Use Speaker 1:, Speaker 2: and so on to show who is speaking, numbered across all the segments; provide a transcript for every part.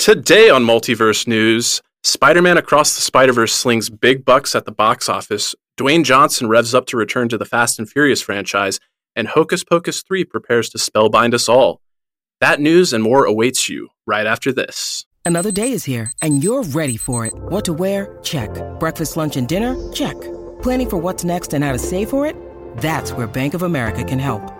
Speaker 1: Today on Multiverse News, Spider Man Across the Spider Verse slings big bucks at the box office, Dwayne Johnson revs up to return to the Fast and Furious franchise, and Hocus Pocus 3 prepares to spellbind us all. That news and more awaits you right after this.
Speaker 2: Another day is here, and you're ready for it. What to wear? Check. Breakfast, lunch, and dinner? Check. Planning for what's next and how to save for it? That's where Bank of America can help.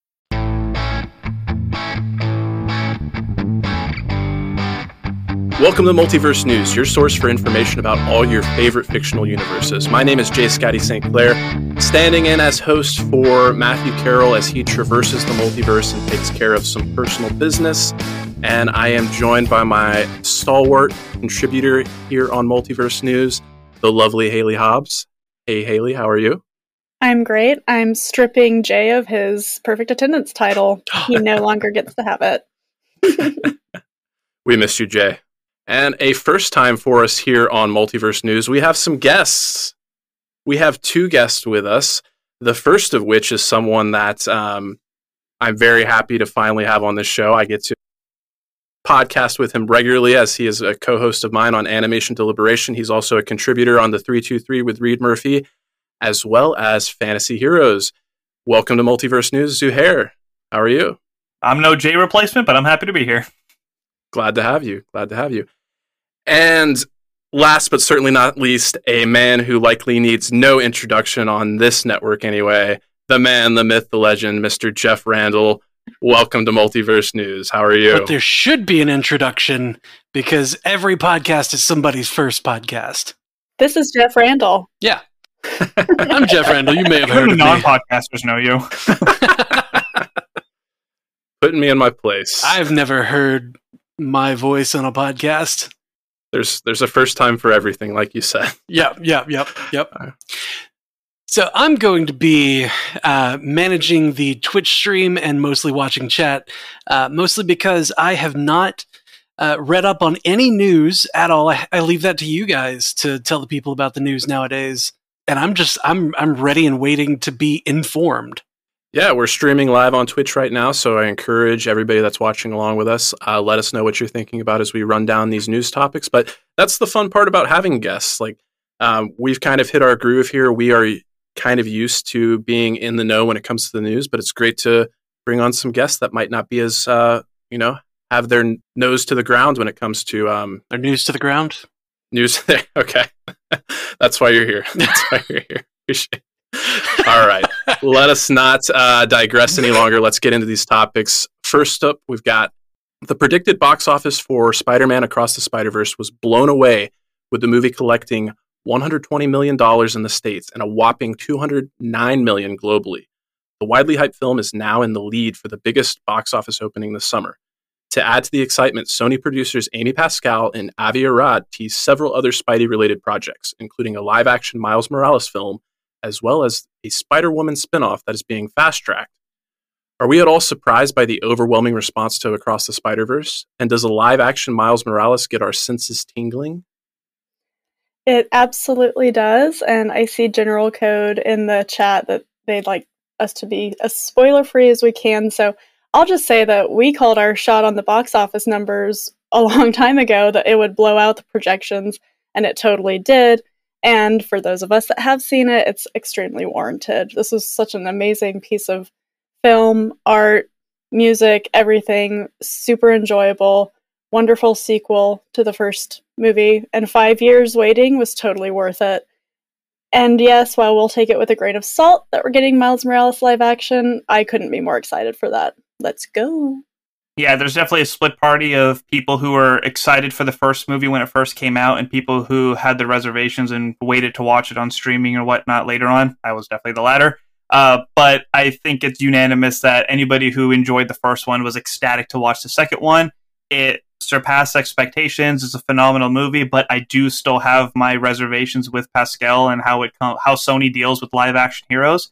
Speaker 1: Welcome to Multiverse News, your source for information about all your favorite fictional universes. My name is Jay Scotty St. Clair, standing in as host for Matthew Carroll as he traverses the multiverse and takes care of some personal business. And I am joined by my stalwart contributor here on Multiverse News, the lovely Haley Hobbs. Hey, Haley, how are you?
Speaker 3: I'm great. I'm stripping Jay of his perfect attendance title. He no longer gets to have it.
Speaker 1: we missed you, Jay. And a first time for us here on Multiverse News, we have some guests. We have two guests with us. The first of which is someone that um, I'm very happy to finally have on this show. I get to podcast with him regularly as he is a co host of mine on Animation Deliberation. He's also a contributor on the 323 with Reed Murphy, as well as Fantasy Heroes. Welcome to Multiverse News, Zuhair. How are you?
Speaker 4: I'm no J replacement, but I'm happy to be here.
Speaker 1: Glad to have you. Glad to have you. And last but certainly not least, a man who likely needs no introduction on this network anyway. The man, the myth, the legend, Mr. Jeff Randall. Welcome to Multiverse News. How are you?
Speaker 5: But there should be an introduction because every podcast is somebody's first podcast.
Speaker 3: This is Jeff Randall.
Speaker 5: Yeah. I'm Jeff Randall. You may have heard of
Speaker 4: non-podcasters know you.
Speaker 1: Putting me in my place.
Speaker 5: I've never heard my voice on a podcast.
Speaker 1: There's there's a first time for everything, like you said.
Speaker 5: Yep, yep, yep, yep. So I'm going to be uh, managing the Twitch stream and mostly watching chat, uh, mostly because I have not uh, read up on any news at all. I, I leave that to you guys to tell the people about the news nowadays, and I'm just I'm I'm ready and waiting to be informed.
Speaker 1: Yeah, we're streaming live on Twitch right now, so I encourage everybody that's watching along with us. Uh, let us know what you're thinking about as we run down these news topics. But that's the fun part about having guests. Like um, we've kind of hit our groove here. We are kind of used to being in the know when it comes to the news, but it's great to bring on some guests that might not be as uh, you know have their nose to the ground when it comes to um,
Speaker 5: their news to the ground.
Speaker 1: News. Okay, that's why you're here. That's why you're here. Appreciate. All right. Let us not uh, digress any longer. Let's get into these topics. First up, we've got the predicted box office for Spider Man Across the Spider Verse was blown away with the movie collecting $120 million in the States and a whopping 209 million globally. The widely hyped film is now in the lead for the biggest box office opening this summer. To add to the excitement, Sony producers Amy Pascal and Avi Arad teased several other Spidey related projects, including a live action Miles Morales film as well as a Spider Woman spinoff that is being fast tracked. Are we at all surprised by the overwhelming response to Across the Spider Verse? And does a live action Miles Morales get our senses tingling?
Speaker 3: It absolutely does. And I see General Code in the chat that they'd like us to be as spoiler free as we can. So I'll just say that we called our shot on the box office numbers a long time ago that it would blow out the projections, and it totally did. And for those of us that have seen it, it's extremely warranted. This is such an amazing piece of film, art, music, everything. Super enjoyable. Wonderful sequel to the first movie. And five years waiting was totally worth it. And yes, while we'll take it with a grain of salt that we're getting Miles Morales live action, I couldn't be more excited for that. Let's go.
Speaker 4: Yeah, there's definitely a split party of people who were excited for the first movie when it first came out, and people who had the reservations and waited to watch it on streaming or whatnot later on. I was definitely the latter. Uh, but I think it's unanimous that anybody who enjoyed the first one was ecstatic to watch the second one. It surpassed expectations. It's a phenomenal movie, but I do still have my reservations with Pascal and how it how Sony deals with live action heroes.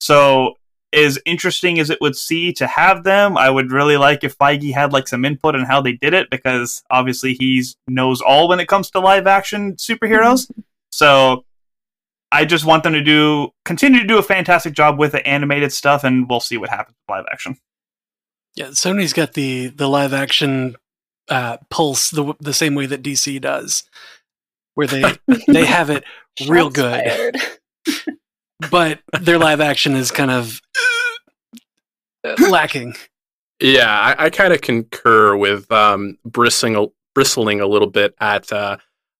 Speaker 4: So as interesting as it would see to have them, I would really like if Feige had like some input on how they did it because obviously he knows all when it comes to live action superheroes. So I just want them to do continue to do a fantastic job with the animated stuff, and we'll see what happens with live action.
Speaker 5: Yeah, Sony's got the the live action uh, pulse the the same way that DC does, where they they have it real good, but their live action is kind of lacking.
Speaker 1: Yeah, I, I kind of concur with um, bristling bristling a little bit at uh,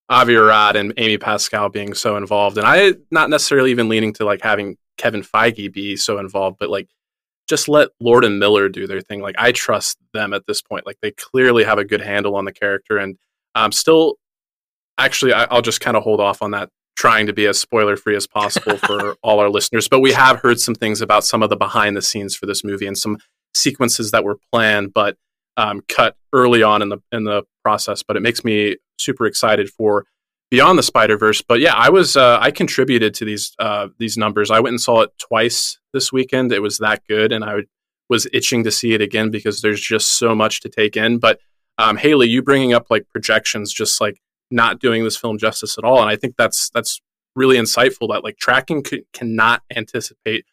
Speaker 1: Avi Arad and Amy Pascal being so involved, and I not necessarily even leaning to like having Kevin Feige be so involved, but like just let Lord and Miller do their thing. Like I trust them at this point. Like they clearly have a good handle on the character, and um, still, actually, I, will just kind of hold off on that, trying to be as spoiler free as possible for all our listeners. But we have heard some things about some of the behind the scenes for this movie and some sequences that were planned, but um, cut early on in the in the process. But it makes me super excited for beyond the Spider Verse. But yeah, I was uh, I contributed to these uh, these numbers. I went and saw it twice this weekend. It was that good, and I would, was itching to see it again because there's just so much to take in. But um, Haley, you bringing up like projections, just like not doing this film justice at all, and I think that's that's really insightful. That like tracking c- cannot anticipate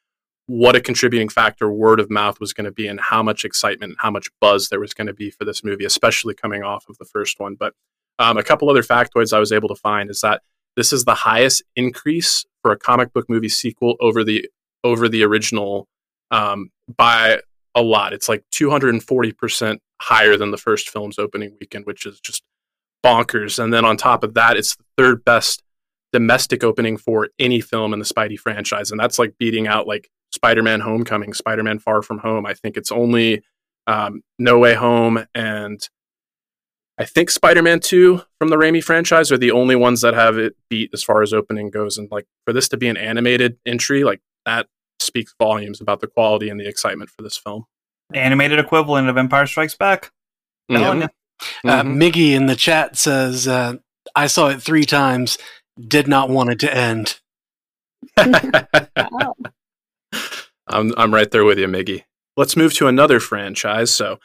Speaker 1: what a contributing factor word of mouth was going to be and how much excitement and how much buzz there was going to be for this movie especially coming off of the first one but um, a couple other factoids I was able to find is that this is the highest increase for a comic book movie sequel over the over the original um, by a lot. It's like 240 percent higher than the first film's opening weekend, which is just bonkers. And then on top of that, it's the third best domestic opening for any film in the Spidey franchise, and that's like beating out like Spider-Man: Homecoming, Spider-Man: Far From Home. I think it's only um, No Way Home and I think Spider-Man 2 from the Raimi franchise are the only ones that have it beat as far as opening goes. And like for this to be an animated entry, like that speaks volumes about the quality and the excitement for this film.
Speaker 4: Animated equivalent of Empire Strikes Back.
Speaker 5: Mm-hmm. Uh, mm-hmm. Miggy in the chat says, uh, "I saw it three times. Did not want it to end."
Speaker 1: I'm I'm right there with you, Miggy. Let's move to another franchise. So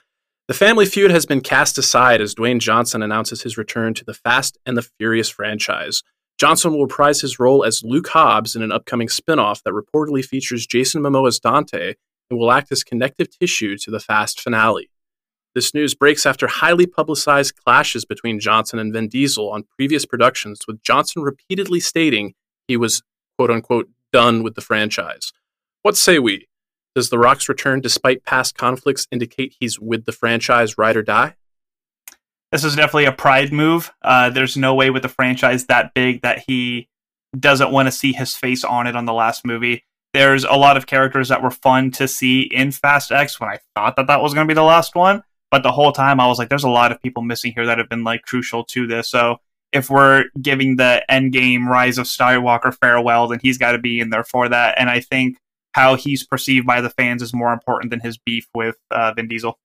Speaker 1: the family feud has been cast aside as Dwayne Johnson announces his return to the Fast and the Furious franchise. Johnson will reprise his role as Luke Hobbs in an upcoming spin off that reportedly features Jason Momoa's Dante and will act as connective tissue to the Fast finale. This news breaks after highly publicized clashes between Johnson and Vin Diesel on previous productions, with Johnson repeatedly stating he was, quote unquote, done with the franchise. What say we? Does The Rock's return, despite past conflicts, indicate he's with the franchise ride or die?
Speaker 4: This is definitely a pride move. Uh, there's no way with a franchise that big that he doesn't want to see his face on it on the last movie. There's a lot of characters that were fun to see in Fast X when I thought that that was going to be the last one. But the whole time I was like, there's a lot of people missing here that have been like crucial to this. So if we're giving the Endgame Rise of Skywalker farewell, then he's got to be in there for that. And I think how he's perceived by the fans is more important than his beef with uh, Vin Diesel.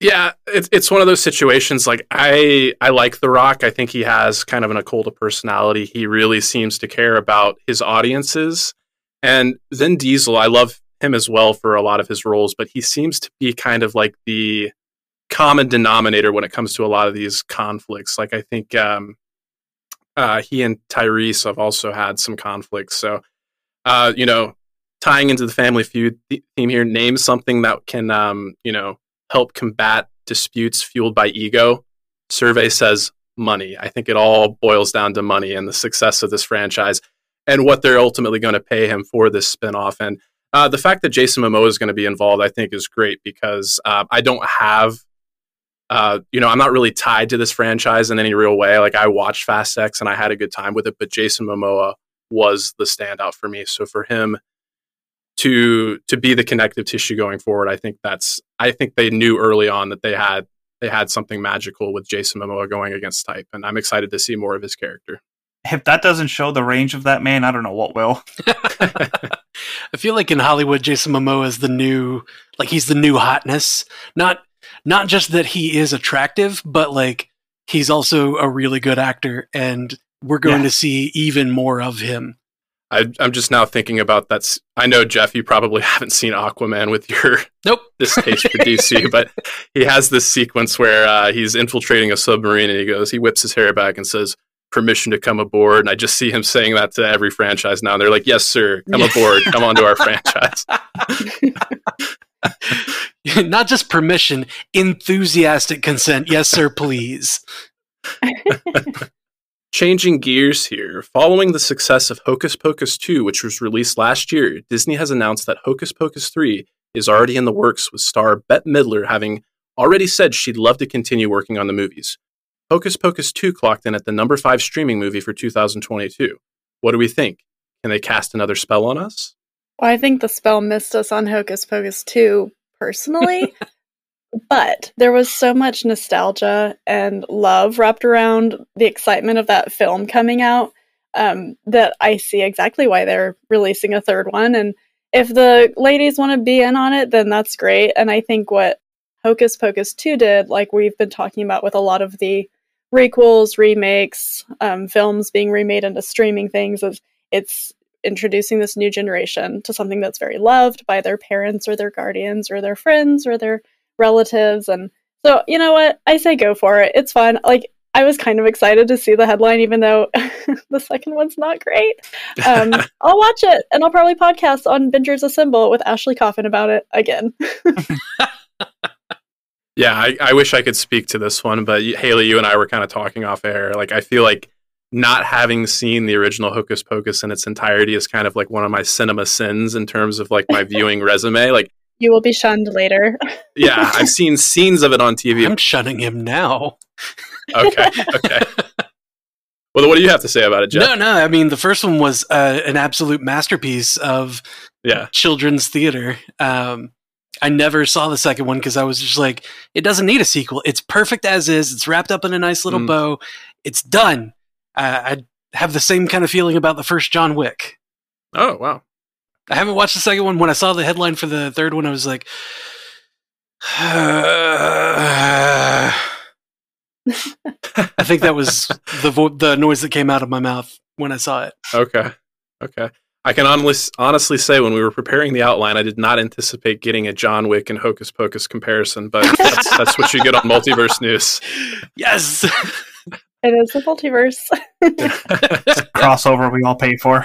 Speaker 1: Yeah, it's it's one of those situations. Like I I like The Rock. I think he has kind of an occult personality. He really seems to care about his audiences. And Vin Diesel, I love him as well for a lot of his roles, but he seems to be kind of like the common denominator when it comes to a lot of these conflicts. Like I think um, uh, he and Tyrese have also had some conflicts. So uh, you know, tying into the family feud theme here, name something that can, um, you know, help combat disputes fueled by ego. Survey says money. I think it all boils down to money and the success of this franchise and what they're ultimately going to pay him for this spinoff. And uh, the fact that Jason Momoa is going to be involved, I think, is great because uh, I don't have, uh, you know, I'm not really tied to this franchise in any real way. Like I watched Fast X and I had a good time with it, but Jason Momoa was the standout for me. So for him to to be the connective tissue going forward, I think that's I think they knew early on that they had they had something magical with Jason Momoa going against type, and I'm excited to see more of his character.
Speaker 4: If that doesn't show the range of that man, I don't know what will.
Speaker 5: I feel like in Hollywood, Jason Momoa is the new, like he's the new hotness. Not, not just that he is attractive, but like he's also a really good actor, and we're going yeah. to see even more of him.
Speaker 1: I, am just now thinking about that. I know Jeff, you probably haven't seen Aquaman with your
Speaker 5: nope
Speaker 1: distaste for DC, but he has this sequence where uh, he's infiltrating a submarine and he goes, he whips his hair back and says, "Permission to come aboard." And I just see him saying that to every franchise now. And they're like, "Yes, sir, come aboard, come onto our franchise."
Speaker 5: Not just permission, enthusiastic consent. Yes, sir, please.
Speaker 1: Changing gears here, following the success of Hocus Pocus 2, which was released last year, Disney has announced that Hocus Pocus 3 is already in the works, with star Bette Midler having already said she'd love to continue working on the movies. Hocus Pocus 2 clocked in at the number 5 streaming movie for 2022. What do we think? Can they cast another spell on us?
Speaker 3: Well, I think the spell missed us on Hocus Pocus 2 personally. But there was so much nostalgia and love wrapped around the excitement of that film coming out um, that I see exactly why they're releasing a third one. And if the ladies want to be in on it, then that's great. And I think what Hocus Pocus 2 did, like we've been talking about with a lot of the requels, remakes, um, films being remade into streaming things, is it's introducing this new generation to something that's very loved by their parents or their guardians or their friends or their relatives. And so you know what? I say go for it. It's fun. Like i was kind of excited to see the headline even though the second one's not great. Um, i'll watch it and i'll probably podcast on bingers assemble with ashley coffin about it again.
Speaker 1: Yeah I, I wish i could speak to this one but haley you and i were kind of talking off air. Like i feel like not having seen the original Hocus Pocus in its entirety is kind of like one of my cinema sins in terms of like my viewing resume. Like
Speaker 3: you will be shunned later.
Speaker 1: yeah, I've seen scenes of it on TV.
Speaker 5: I'm shunning him now.
Speaker 1: okay, okay. Well, what do you have to say about it, Jeff?
Speaker 5: No, no. I mean, the first one was uh, an absolute masterpiece of
Speaker 1: yeah
Speaker 5: children's theater. Um, I never saw the second one because I was just like, it doesn't need a sequel. It's perfect as is. It's wrapped up in a nice little mm. bow. It's done. Uh, I have the same kind of feeling about the first John Wick.
Speaker 1: Oh wow!
Speaker 5: I haven't watched the second one. When I saw the headline for the third one, I was like, I think that was the vo- the noise that came out of my mouth when I saw it.
Speaker 1: Okay, okay. I can honestly honestly say when we were preparing the outline, I did not anticipate getting a John Wick and Hocus Pocus comparison, but that's, that's what you get on Multiverse News.
Speaker 5: Yes,
Speaker 3: it is the multiverse
Speaker 4: crossover we all pay for.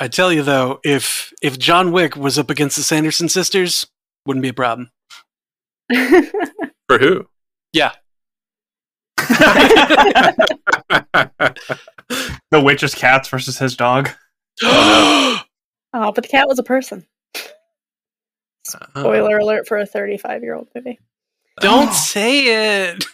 Speaker 5: I tell you though, if if John Wick was up against the Sanderson sisters, wouldn't be a problem.
Speaker 1: For who?
Speaker 5: Yeah.
Speaker 4: the witch's cats versus his dog.
Speaker 3: oh, but the cat was a person. Spoiler uh, alert for a 35 year old movie.
Speaker 5: Don't say it.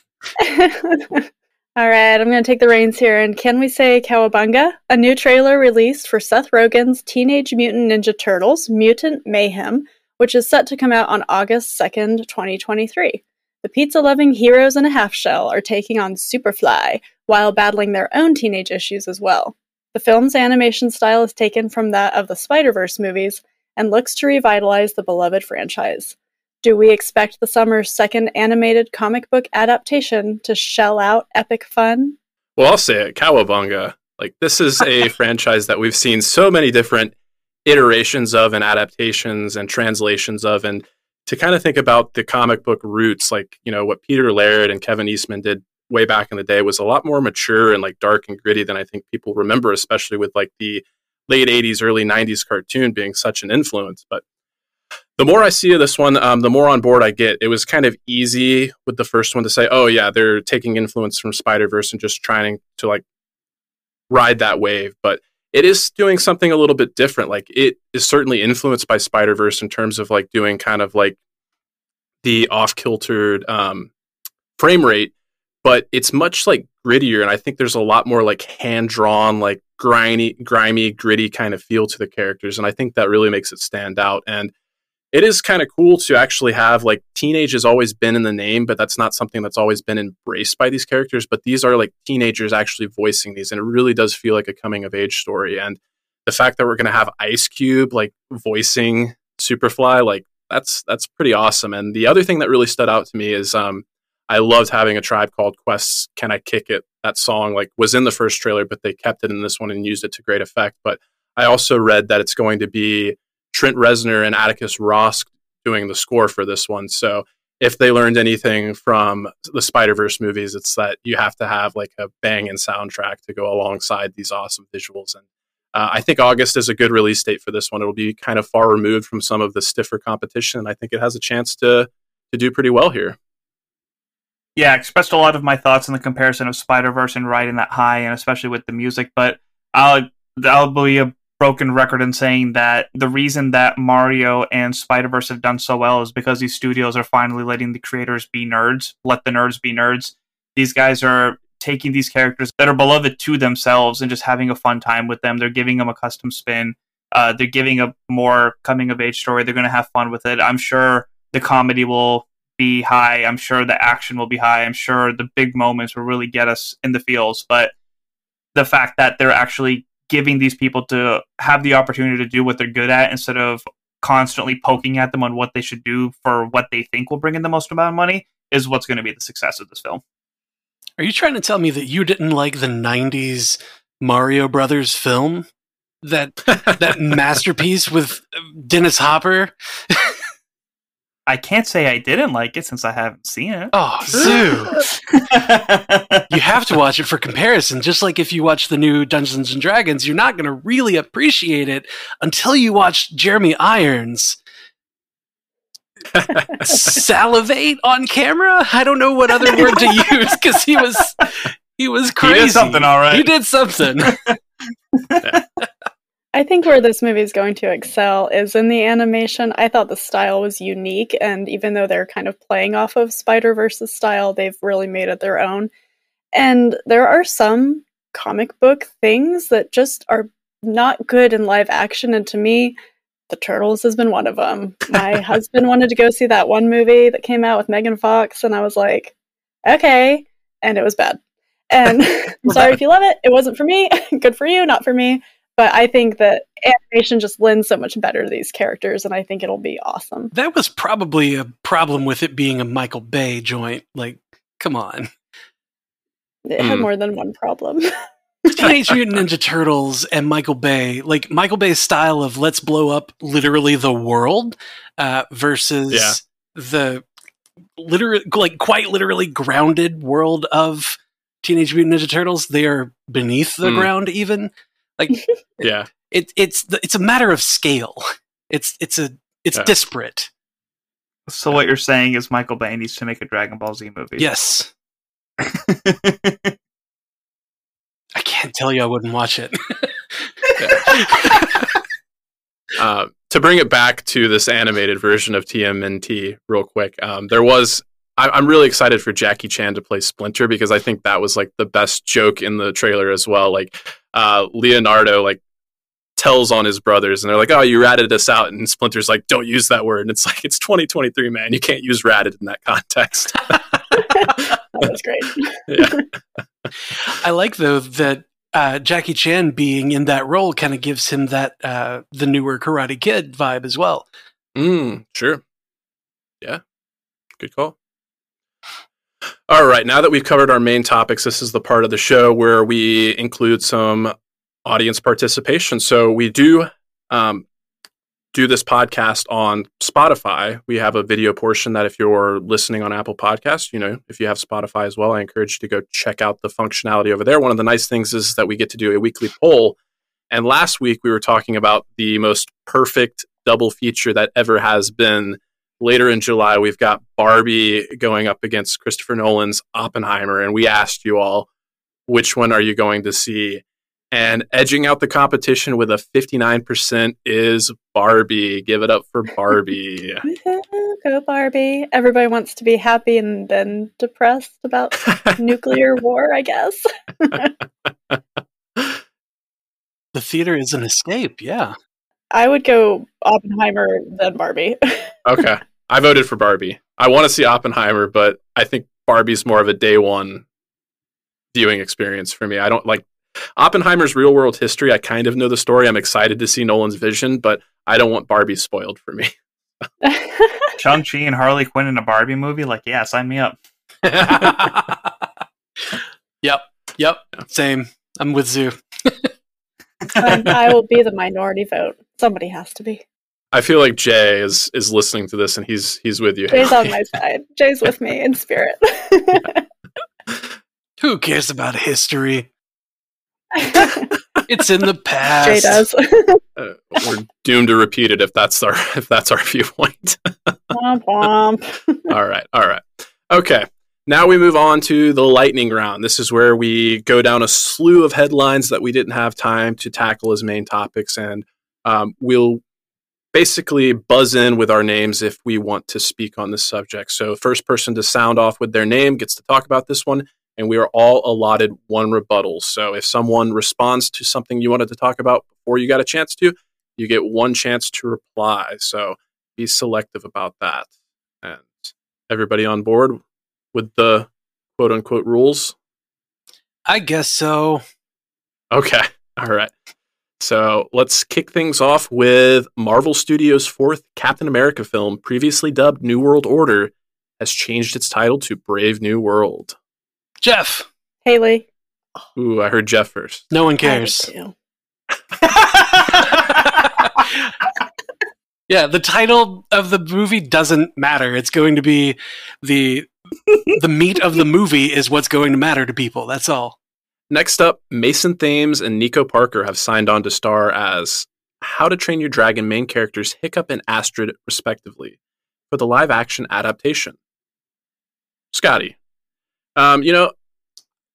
Speaker 3: All right, I'm going to take the reins here. And can we say Cowabunga? A new trailer released for Seth Rogen's Teenage Mutant Ninja Turtles Mutant Mayhem, which is set to come out on August 2nd, 2023. The pizza loving heroes in a half shell are taking on Superfly while battling their own teenage issues as well. The film's animation style is taken from that of the Spider Verse movies and looks to revitalize the beloved franchise. Do we expect the summer's second animated comic book adaptation to shell out epic fun?
Speaker 1: Well, I'll say it, Cowabunga. Like this is a franchise that we've seen so many different iterations of and adaptations and translations of and to kind of think about the comic book roots like you know what peter laird and kevin eastman did way back in the day was a lot more mature and like dark and gritty than i think people remember especially with like the late 80s early 90s cartoon being such an influence but the more I see of this one, um, the more on board I get. It was kind of easy with the first one to say, oh, yeah, they're taking influence from Spider Verse and just trying to like ride that wave. But it is doing something a little bit different. Like it is certainly influenced by Spider Verse in terms of like doing kind of like the off kiltered um, frame rate. but it's much like grittier, and I think there's a lot more like hand drawn, like grimy, grimy, gritty kind of feel to the characters, and I think that really makes it stand out. And it is kind of cool to actually have like teenage has always been in the name, but that's not something that's always been embraced by these characters. But these are like teenagers actually voicing these, and it really does feel like a coming of age story. And the fact that we're going to have Ice Cube like voicing Superfly, like that's that's pretty awesome. And the other thing that really stood out to me is um, I loved having a tribe called Quest's "Can I Kick It." That song like was in the first trailer, but they kept it in this one and used it to great effect. But I also read that it's going to be Trent Reznor and Atticus Ross doing the score for this one. So if they learned anything from the Spider Verse movies, it's that you have to have like a banging soundtrack to go alongside these awesome visuals. And uh, I think August is a good release date for this one. It'll be kind of far removed from some of the stiffer competition. And I think it has a chance to to do pretty well here.
Speaker 4: Yeah, I expressed a lot of my thoughts in the comparison of Spider Verse and riding that high, and especially with the music. But I'll I'll be a broken record in saying that the reason that Mario and Spider Verse have done so well is because these studios are finally letting the creators be nerds, let the nerds be nerds. These guys are taking these characters that are beloved to themselves and just having a fun time with them. They're giving them a custom spin. Uh, they're giving a more coming of age story. They're going to have fun with it. I'm sure the comedy will be high. I'm sure the action will be high. I'm sure the big moments will really get us in the feels. But the fact that they're actually giving these people to have the opportunity to do what they're good at instead of constantly poking at them on what they should do for what they think will bring in the most amount of money is what's going to be the success of this film.
Speaker 5: Are you trying to tell me that you didn't like the 90s Mario Brothers film? That that masterpiece with Dennis Hopper?
Speaker 4: I can't say I didn't like it since I haven't seen it.
Speaker 5: Oh, Zoo. you have to watch it for comparison. Just like if you watch the new Dungeons and Dragons, you're not going to really appreciate it until you watch Jeremy Irons salivate on camera. I don't know what other word to use because he was he was crazy.
Speaker 4: He did something, all right.
Speaker 5: He did something.
Speaker 3: I think where this movie is going to excel is in the animation. I thought the style was unique, and even though they're kind of playing off of Spider Verse's style, they've really made it their own. And there are some comic book things that just are not good in live action, and to me, the Turtles has been one of them. My husband wanted to go see that one movie that came out with Megan Fox, and I was like, okay, and it was bad. And I'm sorry if you love it. It wasn't for me. Good for you, not for me. But I think that animation just lends so much better to these characters, and I think it'll be awesome.
Speaker 5: That was probably a problem with it being a Michael Bay joint. Like, come on.
Speaker 3: It had mm. more than one problem.
Speaker 5: Teenage Mutant Ninja Turtles and Michael Bay, like Michael Bay's style of let's blow up literally the world uh, versus yeah. the literally, like quite literally grounded world of Teenage Mutant Ninja Turtles. They are beneath the mm. ground, even. Like,
Speaker 1: yeah,
Speaker 5: it, it's it's a matter of scale. It's it's a it's yeah. disparate.
Speaker 4: So what you're saying is Michael Bay needs to make a Dragon Ball Z movie?
Speaker 5: Yes. I can't tell you I wouldn't watch it.
Speaker 1: uh, to bring it back to this animated version of TMNT, real quick, um, there was I, am really excited for Jackie Chan to play Splinter because I think that was like the best joke in the trailer as well. Like uh, Leonardo like tells on his brothers and they're like, "Oh, you ratted us out," and Splinter's like, "Don't use that word." And it's like it's 2023, man. You can't use ratted in that context.
Speaker 3: That's great.
Speaker 5: yeah. I like though that uh, Jackie Chan being in that role kind of gives him that uh, the newer Karate Kid vibe as well.
Speaker 1: Mm, sure. Yeah. Good call. All right, now that we've covered our main topics, this is the part of the show where we include some audience participation. So we do um, do this podcast on Spotify. We have a video portion that if you're listening on Apple Podcasts, you know, if you have Spotify as well, I encourage you to go check out the functionality over there. One of the nice things is that we get to do a weekly poll. And last week we were talking about the most perfect double feature that ever has been later in July, we've got Barbie going up against Christopher Nolan's Oppenheimer. And we asked you all, which one are you going to see? And edging out the competition with a 59% is Barbie. Give it up for Barbie.
Speaker 3: Go Barbie. Everybody wants to be happy and then depressed about nuclear war, I guess.
Speaker 5: the theater is an escape, yeah.
Speaker 3: I would go Oppenheimer then Barbie.
Speaker 1: okay. I voted for Barbie. I want to see Oppenheimer, but I think Barbie's more of a day one viewing experience for me. I don't like Oppenheimer's real world history. I kind of know the story. I'm excited to see Nolan's vision, but I don't want Barbie spoiled for me.
Speaker 4: Shang Chi and Harley Quinn in a Barbie movie? Like, yeah, sign me up.
Speaker 5: yep, yep, same. I'm with Zoo.
Speaker 3: um, I will be the minority vote. Somebody has to be.
Speaker 1: I feel like Jay is is listening to this and he's he's with you.
Speaker 3: Jay's on my side. Jay's with me in spirit.
Speaker 5: Who cares about history? it's in the past.
Speaker 3: Jay does.
Speaker 1: uh, we're doomed to repeat it if that's our if that's our viewpoint.
Speaker 3: womp womp.
Speaker 1: all right, all right, okay. Now we move on to the lightning round. This is where we go down a slew of headlines that we didn't have time to tackle as main topics, and um, we'll basically buzz in with our names if we want to speak on this subject. So, first person to sound off with their name gets to talk about this one, and we are all allotted one rebuttal. So, if someone responds to something you wanted to talk about before you got a chance to, you get one chance to reply. So, be selective about that. And everybody on board with the quote unquote rules?
Speaker 5: I guess so.
Speaker 1: Okay. All right. So let's kick things off with Marvel Studios' fourth Captain America film, previously dubbed New World Order, has changed its title to Brave New World.
Speaker 5: Jeff.
Speaker 3: Haley.
Speaker 1: Ooh, I heard Jeff first.
Speaker 5: No one cares. yeah, the title of the movie doesn't matter. It's going to be the the meat of the movie is what's going to matter to people. That's all.
Speaker 1: Next up, Mason Thames and Nico Parker have signed on to star as How to Train Your Dragon main characters Hiccup and Astrid, respectively, for the live action adaptation. Scotty, um, you know,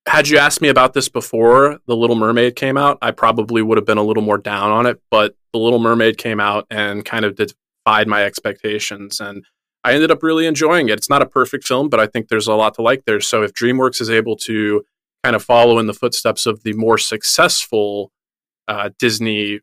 Speaker 1: had you asked me about this before The Little Mermaid came out, I probably would have been a little more down on it, but The Little Mermaid came out and kind of defied my expectations. And I ended up really enjoying it. It's not a perfect film, but I think there's a lot to like there. So if DreamWorks is able to kind of follow in the footsteps of the more successful uh, Disney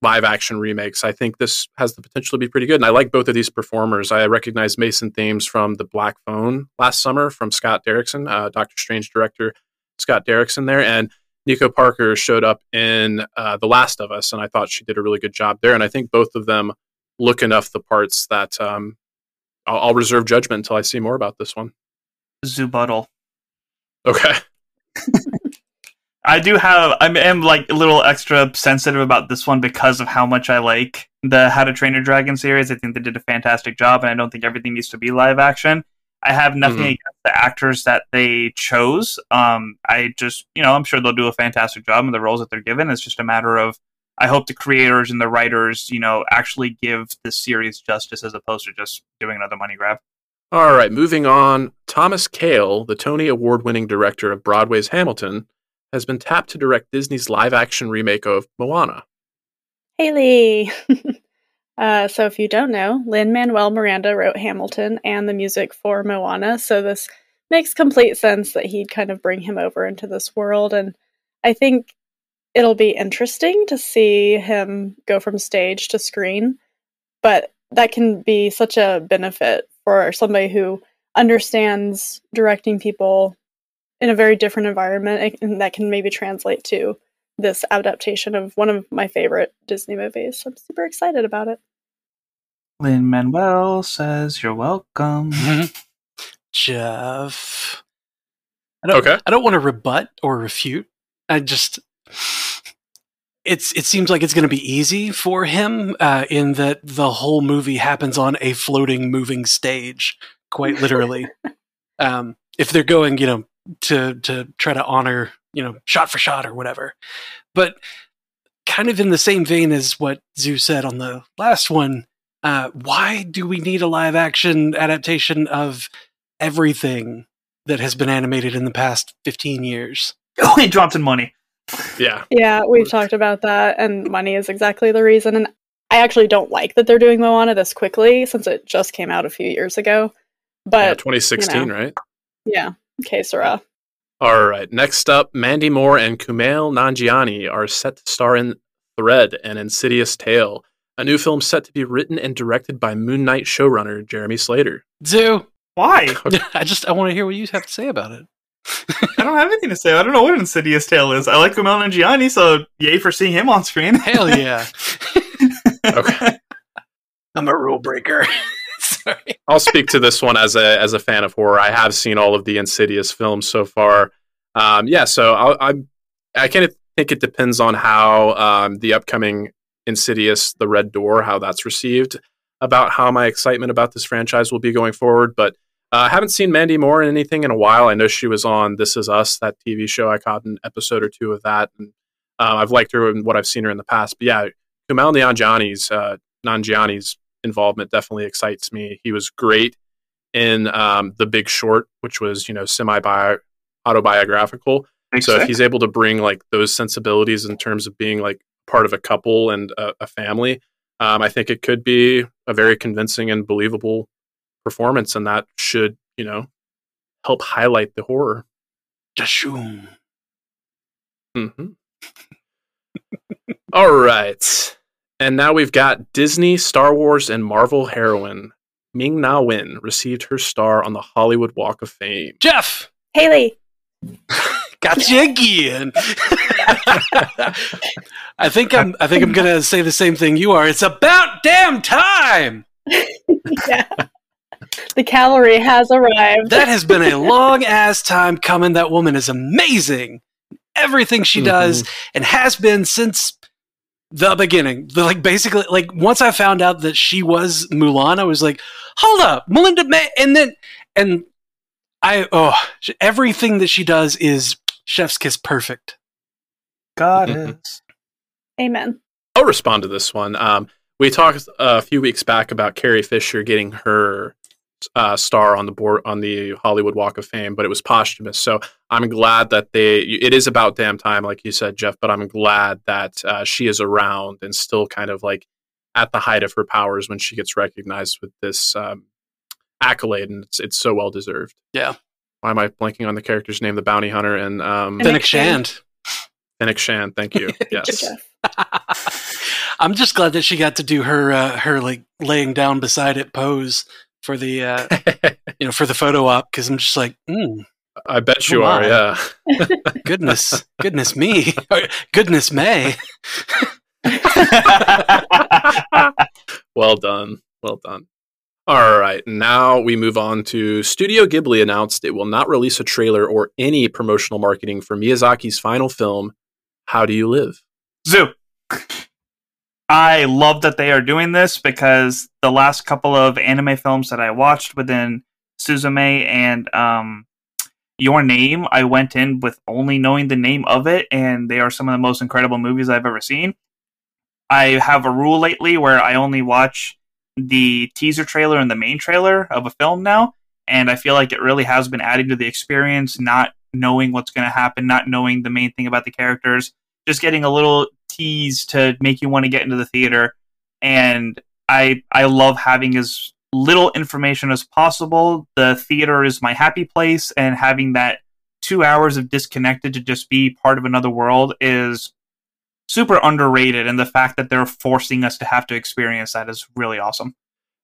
Speaker 1: live action remakes. I think this has the potential to be pretty good. And I like both of these performers. I recognize Mason Thames from The Black Phone last summer from Scott Derrickson, uh, Doctor Strange director Scott Derrickson there. And Nico Parker showed up in uh, The Last of Us, and I thought she did a really good job there. And I think both of them look enough the parts that um, I'll, I'll reserve judgment until I see more about this one.
Speaker 4: Zubuttal.
Speaker 1: Okay.
Speaker 4: I do have I am like a little extra sensitive about this one because of how much I like the How to Train Your Dragon series. I think they did a fantastic job, and I don't think everything needs to be live action. I have nothing mm-hmm. against the actors that they chose. Um, I just you know I'm sure they'll do a fantastic job in the roles that they're given. It's just a matter of I hope the creators and the writers you know actually give this series justice as opposed to just doing another money grab.
Speaker 1: All right, moving on. Thomas Kail, the Tony Award winning director of Broadway's Hamilton, has been tapped to direct Disney's live action remake of Moana.
Speaker 3: Haley! uh, so, if you don't know, Lin Manuel Miranda wrote Hamilton and the music for Moana, so this makes complete sense that he'd kind of bring him over into this world. And I think it'll be interesting to see him go from stage to screen, but that can be such a benefit for somebody who understands directing people in a very different environment and that can maybe translate to this adaptation of one of my favorite Disney movies. So I'm super excited about it.
Speaker 4: Lin Manuel says you're welcome.
Speaker 5: Jeff. I don't,
Speaker 1: okay.
Speaker 5: I don't want to rebut or refute. I just it's it seems like it's going to be easy for him uh, in that the whole movie happens on a floating, moving stage, quite literally. um, if they're going, you know, to to try to honor, you know, shot for shot or whatever, but kind of in the same vein as what Zoo said on the last one. Uh, why do we need a live action adaptation of everything that has been animated in the past 15 years?
Speaker 4: Dwayne Johnson money.
Speaker 1: Yeah.
Speaker 3: Yeah, we've talked about that, and money is exactly the reason. And I actually don't like that they're doing Moana this quickly since it just came out a few years ago.
Speaker 1: yeah
Speaker 3: But
Speaker 1: 2016,
Speaker 3: you know.
Speaker 1: right?
Speaker 3: yeah, okay, Sarah.
Speaker 1: All right. Next up, Mandy Moore and Kumail Nanjiani are set to star in Thread, an Insidious Tale, a new film set to be written and directed by Moon Knight showrunner Jeremy Slater.
Speaker 5: Zoo.
Speaker 4: Why?
Speaker 5: I just I want to hear what you have to say about it.
Speaker 4: I don't have anything to say. I don't know what Insidious Tale is. I like Kumail Nanjiani, so yay for seeing him on screen.
Speaker 5: Hell yeah.
Speaker 1: Okay.
Speaker 5: I'm a rule breaker. Sorry.
Speaker 1: I'll speak to this one as a as a fan of horror. I have seen all of the Insidious films so far. Um, yeah, so I'll, I'm I kind of think it depends on how um, the upcoming Insidious: The Red Door, how that's received, about how my excitement about this franchise will be going forward. But uh, I haven't seen Mandy Moore in anything in a while. I know she was on This Is Us, that TV show. I caught an episode or two of that, and uh, I've liked her in what I've seen her in the past. But yeah, Kumail Nanjiani's uh, Nanjiani's involvement definitely excites me. He was great in um, The Big Short, which was you know semi autobiographical. So if he's able to bring like those sensibilities in terms of being like part of a couple and a, a family, um, I think it could be a very convincing and believable performance, and that should you know help highlight the horror.
Speaker 5: Dashoom.
Speaker 1: hmm All right, and now we've got Disney, Star Wars, and Marvel heroine Ming Na Wen received her star on the Hollywood Walk of Fame.
Speaker 5: Jeff.
Speaker 3: Haley.
Speaker 5: Got you again. I think I'm. I think I'm gonna say the same thing you are. It's about damn time.
Speaker 3: yeah. The cavalry has arrived.
Speaker 5: That has been a long ass time coming. That woman is amazing. Everything she does and has been since the beginning. The, like basically, like once I found out that she was Mulan, I was like, hold up, Melinda May, and then and I oh everything that she does is chef's kiss perfect.
Speaker 4: Goddess.
Speaker 3: Amen.
Speaker 1: I'll respond to this one. Um, we talked a few weeks back about Carrie Fisher getting her uh, star on the board on the Hollywood Walk of Fame, but it was posthumous. So I'm glad that they. It is about damn time, like you said, Jeff. But I'm glad that uh, she is around and still kind of like at the height of her powers when she gets recognized with this um, accolade, and it's it's so well deserved.
Speaker 5: Yeah.
Speaker 1: Why am I blanking on the character's name? The bounty hunter and um,
Speaker 3: Fennec
Speaker 5: Fennec Shand.
Speaker 1: Fennec Shan. Thank you. Yes.
Speaker 5: I'm just glad that she got to do her uh, her like laying down beside it pose for the uh, you know for the photo op because I'm just like mm,
Speaker 1: I bet you
Speaker 5: Oh,
Speaker 1: are.
Speaker 5: my.
Speaker 1: Yeah.
Speaker 5: goodness goodness me goodness May
Speaker 1: well done. Well done. All right. Now we move on to Studio Ghibli announced it will not release a trailer or any promotional marketing for Miyazaki's final film, How Do You Live?
Speaker 4: Zoo. I love that they are doing this because the last couple of anime films that I watched within Suzume and um, Your Name, I went in with only knowing the name of it, and they are some of the most incredible movies I've ever seen. I have a rule lately where I only watch the teaser trailer and the main trailer of a film now, and I feel like it really has been adding to the experience, not knowing what's going to happen, not knowing the main thing about the characters just getting a little tease to make you want to get into the theater and i i love having as little information as possible the theater is my happy place and having that two hours of disconnected to just be part of another world is super underrated and the fact that they're forcing us to have to experience that is really awesome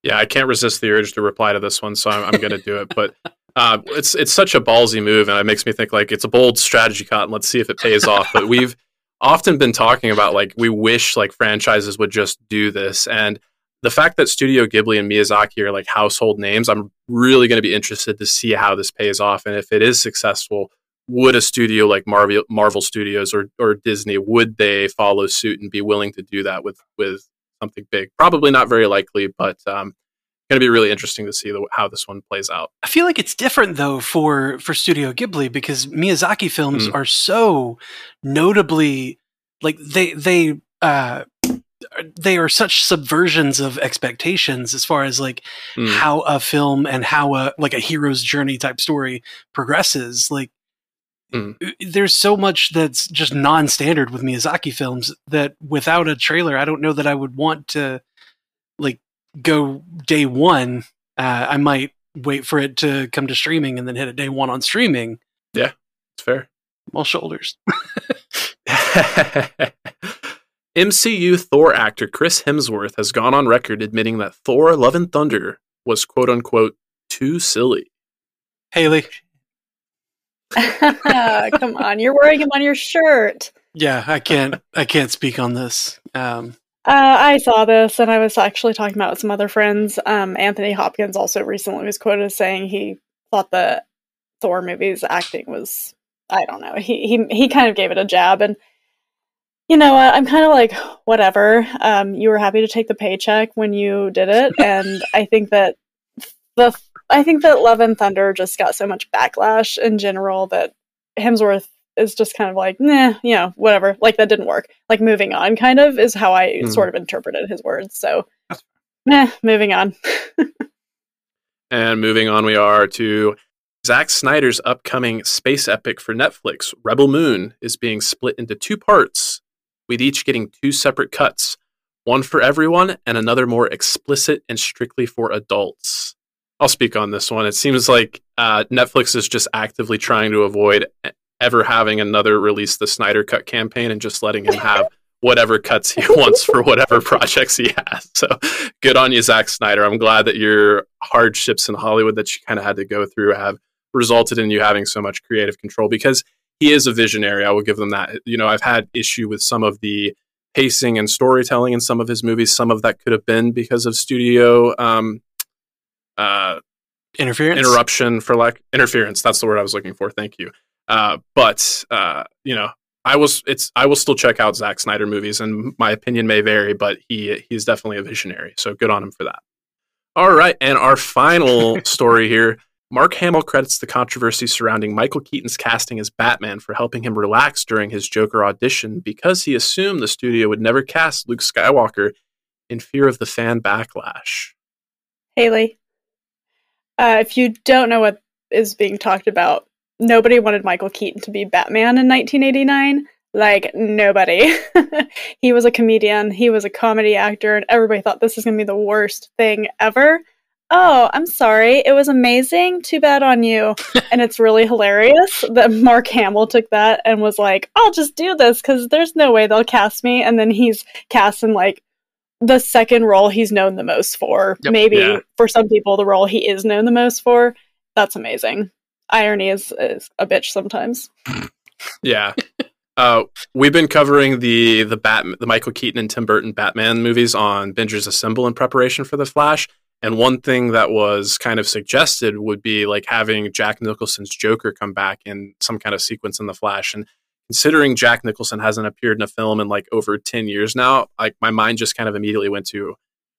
Speaker 1: Yeah, I can't resist the urge to reply to this one, so I'm, I'm going to do it. But uh, it's it's such a ballsy move, and it makes me think like it's a bold strategy cut, and let's see if it pays off. But we've often been talking about like we wish like franchises would just do this, and the fact that Studio Ghibli and Miyazaki are like household names, I'm really going to be interested to see how this pays off, and if it is successful. Would a studio like Marvel, Marvel Studios or, or Disney would they follow suit and be willing to do that with with something big? Probably not very likely, but um, going to be really interesting to see the, how this one plays out.
Speaker 5: I feel like it's different though for for Studio Ghibli because Miyazaki films
Speaker 1: Mm.
Speaker 5: are so notably like they they uh they are such subversions of expectations as far as like
Speaker 1: Mm.
Speaker 5: how a film and how a like a hero's journey type story progresses like mm. there's so much that's just non-standard with Miyazaki films that without a trailer, I don't know that I would want to like go day one. Uh, I might wait for it to come to streaming and then hit a day one on streaming.
Speaker 1: Yeah, it's fair.
Speaker 5: All shoulders.
Speaker 1: MCU Thor actor Chris Hemsworth has gone on record admitting that Thor Love and Thunder was quote unquote too silly.
Speaker 5: Haley.
Speaker 3: Come on, you're wearing him on your shirt.
Speaker 5: Yeah, I can't I can't speak on this. Um
Speaker 3: uh, I saw this and I was actually talking about with some other friends. Um, Anthony Hopkins also recently was quoted as saying he thought the Thor movies acting was I don't know. He he he kind of gave it a jab and you know? I'm kind of like whatever. Um, you were happy to take the paycheck when you did it, and I think that the I think that Love and Thunder just got so much backlash in general that Hemsworth is just kind of like, nah, you know, whatever. Like that didn't work. Like moving on, kind of is how I mm. sort of interpreted his words. So, nah, moving on.
Speaker 1: and moving on, we are to Zack Snyder's upcoming space epic for Netflix, Rebel Moon, is being split into two parts, with each getting two separate cuts, one for everyone and another more explicit and strictly for adults. I'll speak on this one. It seems like uh, Netflix is just actively trying to avoid ever having another release the Snyder Cut campaign and just letting him have whatever cuts he wants for whatever projects he has. So good on you, Zack Snyder. I'm glad that your hardships in Hollywood that you kind of had to go through have resulted in you having so much creative control because he is a visionary. I will give them that. You know, I've had issue with some of the pacing and storytelling in some of his movies. Some of that could have been because of studio um, uh,
Speaker 5: interference,
Speaker 1: interruption for lack interference. That's the word I was looking for. Thank you. Uh, but uh, you know, I was it's I will still check out Zack Snyder movies, and my opinion may vary, but he he's definitely a visionary. So good on him for that. All right, and our final story here. Mark Hamill credits the controversy surrounding Michael Keaton's casting as Batman for helping him relax during his Joker audition because he assumed the studio would never cast Luke Skywalker in fear of the fan backlash.
Speaker 3: Haley, uh, if you don't know what is being talked about, nobody wanted Michael Keaton to be Batman in 1989. Like, nobody. he was a comedian, he was a comedy actor, and everybody thought this is going to be the worst thing ever. Oh, I'm sorry. It was amazing. Too bad on you. and it's really hilarious that Mark Hamill took that and was like, I'll just do this because there's no way they'll cast me. And then he's cast in like the second role he's known the most for. Yep. Maybe yeah. for some people, the role he is known the most for. That's amazing irony is, is a bitch sometimes.
Speaker 1: Yeah. Uh, we've been covering the the Bat the Michael Keaton and Tim Burton Batman movies on Bingers Assemble in preparation for the Flash. And one thing that was kind of suggested would be like having Jack Nicholson's Joker come back in some kind of sequence in the Flash. And considering Jack Nicholson hasn't appeared in a film in like over ten years now, like my mind just kind of immediately went to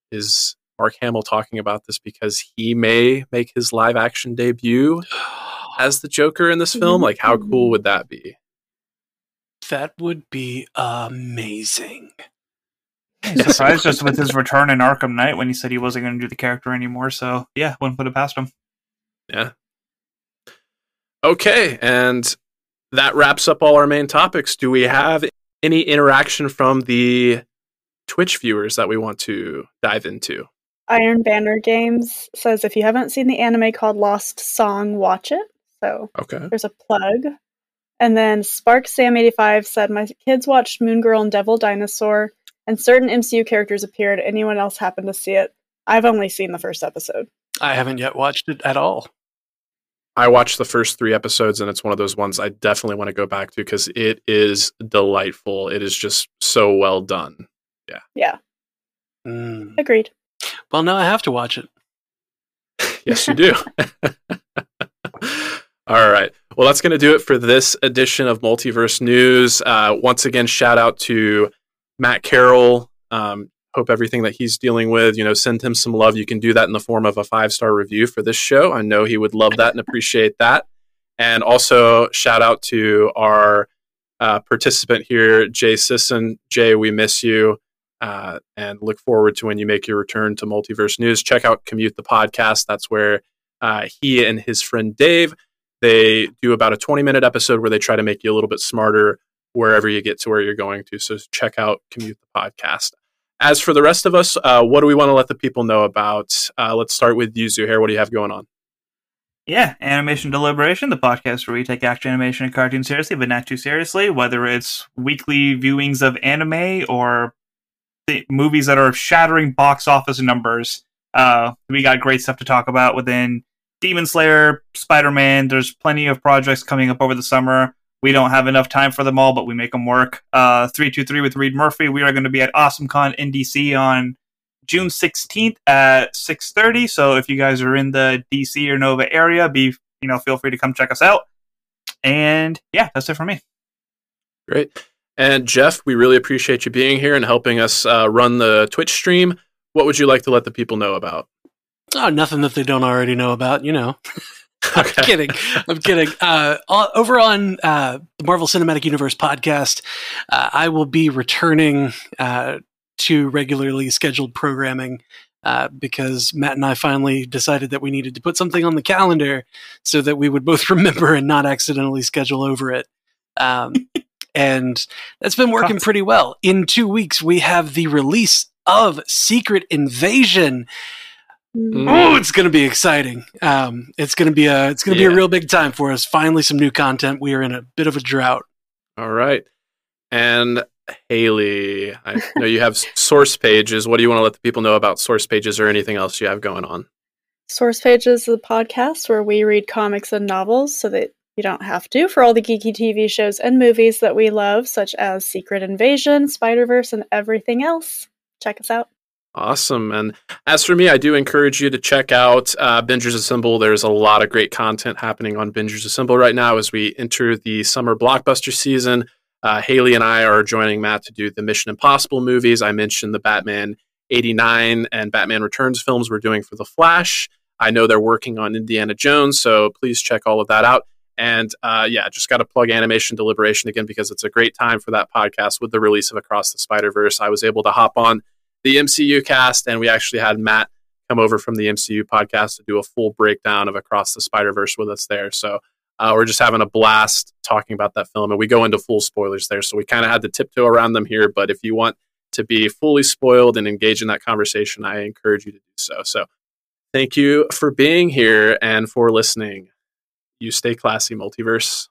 Speaker 1: is Mark Hamill talking about this because he may make his live action debut as the Joker in this film? Like, how cool would that be?
Speaker 5: That would be amazing.
Speaker 4: surprised just with his return in Arkham Knight when he said he wasn't going to do the character anymore. So yeah, wouldn't put it past him.
Speaker 1: Yeah. Okay, and that wraps up all our main topics. Do we have any interaction from the Twitch viewers that we want to dive into?
Speaker 3: Iron Banner Games says if you haven't seen the anime called Lost Song, watch it. So
Speaker 1: okay.
Speaker 3: there's a plug. And then Spark Sam 85 said, My kids watched Moon Girl and Devil Dinosaur, and certain MCU characters appeared. Anyone else happen to see it? I've only seen the first episode.
Speaker 5: I haven't yet watched it at all.
Speaker 1: I watched the first three episodes, and it's one of those ones I definitely want to go back to because it is delightful. It is just so well done. Yeah.
Speaker 3: Yeah.
Speaker 5: Mm.
Speaker 3: Agreed.
Speaker 5: Well, now I have to watch it.
Speaker 1: yes, you do. All right. Well, that's going to do it for this edition of Multiverse News. Uh, once again, shout out to Matt Carroll. Um, hope everything that he's dealing with, you know, send him some love. You can do that in the form of a five star review for this show. I know he would love that and appreciate that. And also, shout out to our uh, participant here, Jay Sisson. Jay, we miss you. Uh, and look forward to when you make your return to Multiverse News. Check out Commute the podcast. That's where uh, he and his friend Dave They do about a 20 minute episode where they try to make you a little bit smarter wherever you get to where you're going to. So check out Commute the Podcast. As for the rest of us, uh, what do we want to let the people know about? Uh, let's start with you, Zuhair. What do you have going on?
Speaker 4: Yeah, Animation Deliberation, the podcast where we take action animation and cartoon seriously, but not too seriously, whether it's weekly viewings of anime or the movies that are shattering box office numbers. Uh, we got great stuff to talk about within Demon Slayer, Spider Man. There's plenty of projects coming up over the summer. We don't have enough time for them all, but we make them work. Uh, 323 with Reed Murphy. We are going to be at AwesomeCon in DC on June 16th at 6:30. So if you guys are in the DC or Nova area, be you know feel free to come check us out. And yeah, that's it for me.
Speaker 1: Great. And Jeff, we really appreciate you being here and helping us uh, run the Twitch stream. What would you like to let the people know about?
Speaker 5: Oh, nothing that they don't already know about, you know. I'm kidding. I'm kidding. Uh, over on uh, the Marvel Cinematic Universe podcast, uh, I will be returning uh, to regularly scheduled programming uh, because Matt and I finally decided that we needed to put something on the calendar so that we would both remember and not accidentally schedule over it. Um, and that's been working pretty well. In two weeks, we have the release of Secret Invasion. Mm. Oh, it's going to be exciting. Um, it's going to be a it's going to yeah. be a real big time for us. Finally, some new content. We are in a bit of a drought.
Speaker 1: All right, and Haley, I know you have source pages. What do you want to let the people know about source pages or anything else you have going on?
Speaker 3: Source pages is a podcast where we read comics and novels so that you don't have to for all the geeky TV shows and movies that we love, such as Secret Invasion, Spider Verse, and everything else. Check us out.
Speaker 1: Awesome. And as for me, I do encourage you to check out uh, Bingers Assemble. There's a lot of great content happening on Bingers Assemble right now as we enter the summer blockbuster season. Uh, Haley and I are joining Matt to do the Mission Impossible movies. I mentioned the Batman 89 and Batman Returns films we're doing for The Flash. I know they're working on Indiana Jones, so please check all of that out. And uh, yeah, just got to plug Animation Deliberation again because it's a great time for that podcast with the release of Across the Spider Verse. I was able to hop on the MCU cast, and we actually had Matt come over from the MCU podcast to do a full breakdown of Across the Spider Verse with us there. So uh, we're just having a blast talking about that film, and we go into full spoilers there. So we kind of had to tiptoe around them here. But if you want to be fully spoiled and engage in that conversation, I encourage you to do so. So thank you for being here and for listening. You stay classy, multiverse.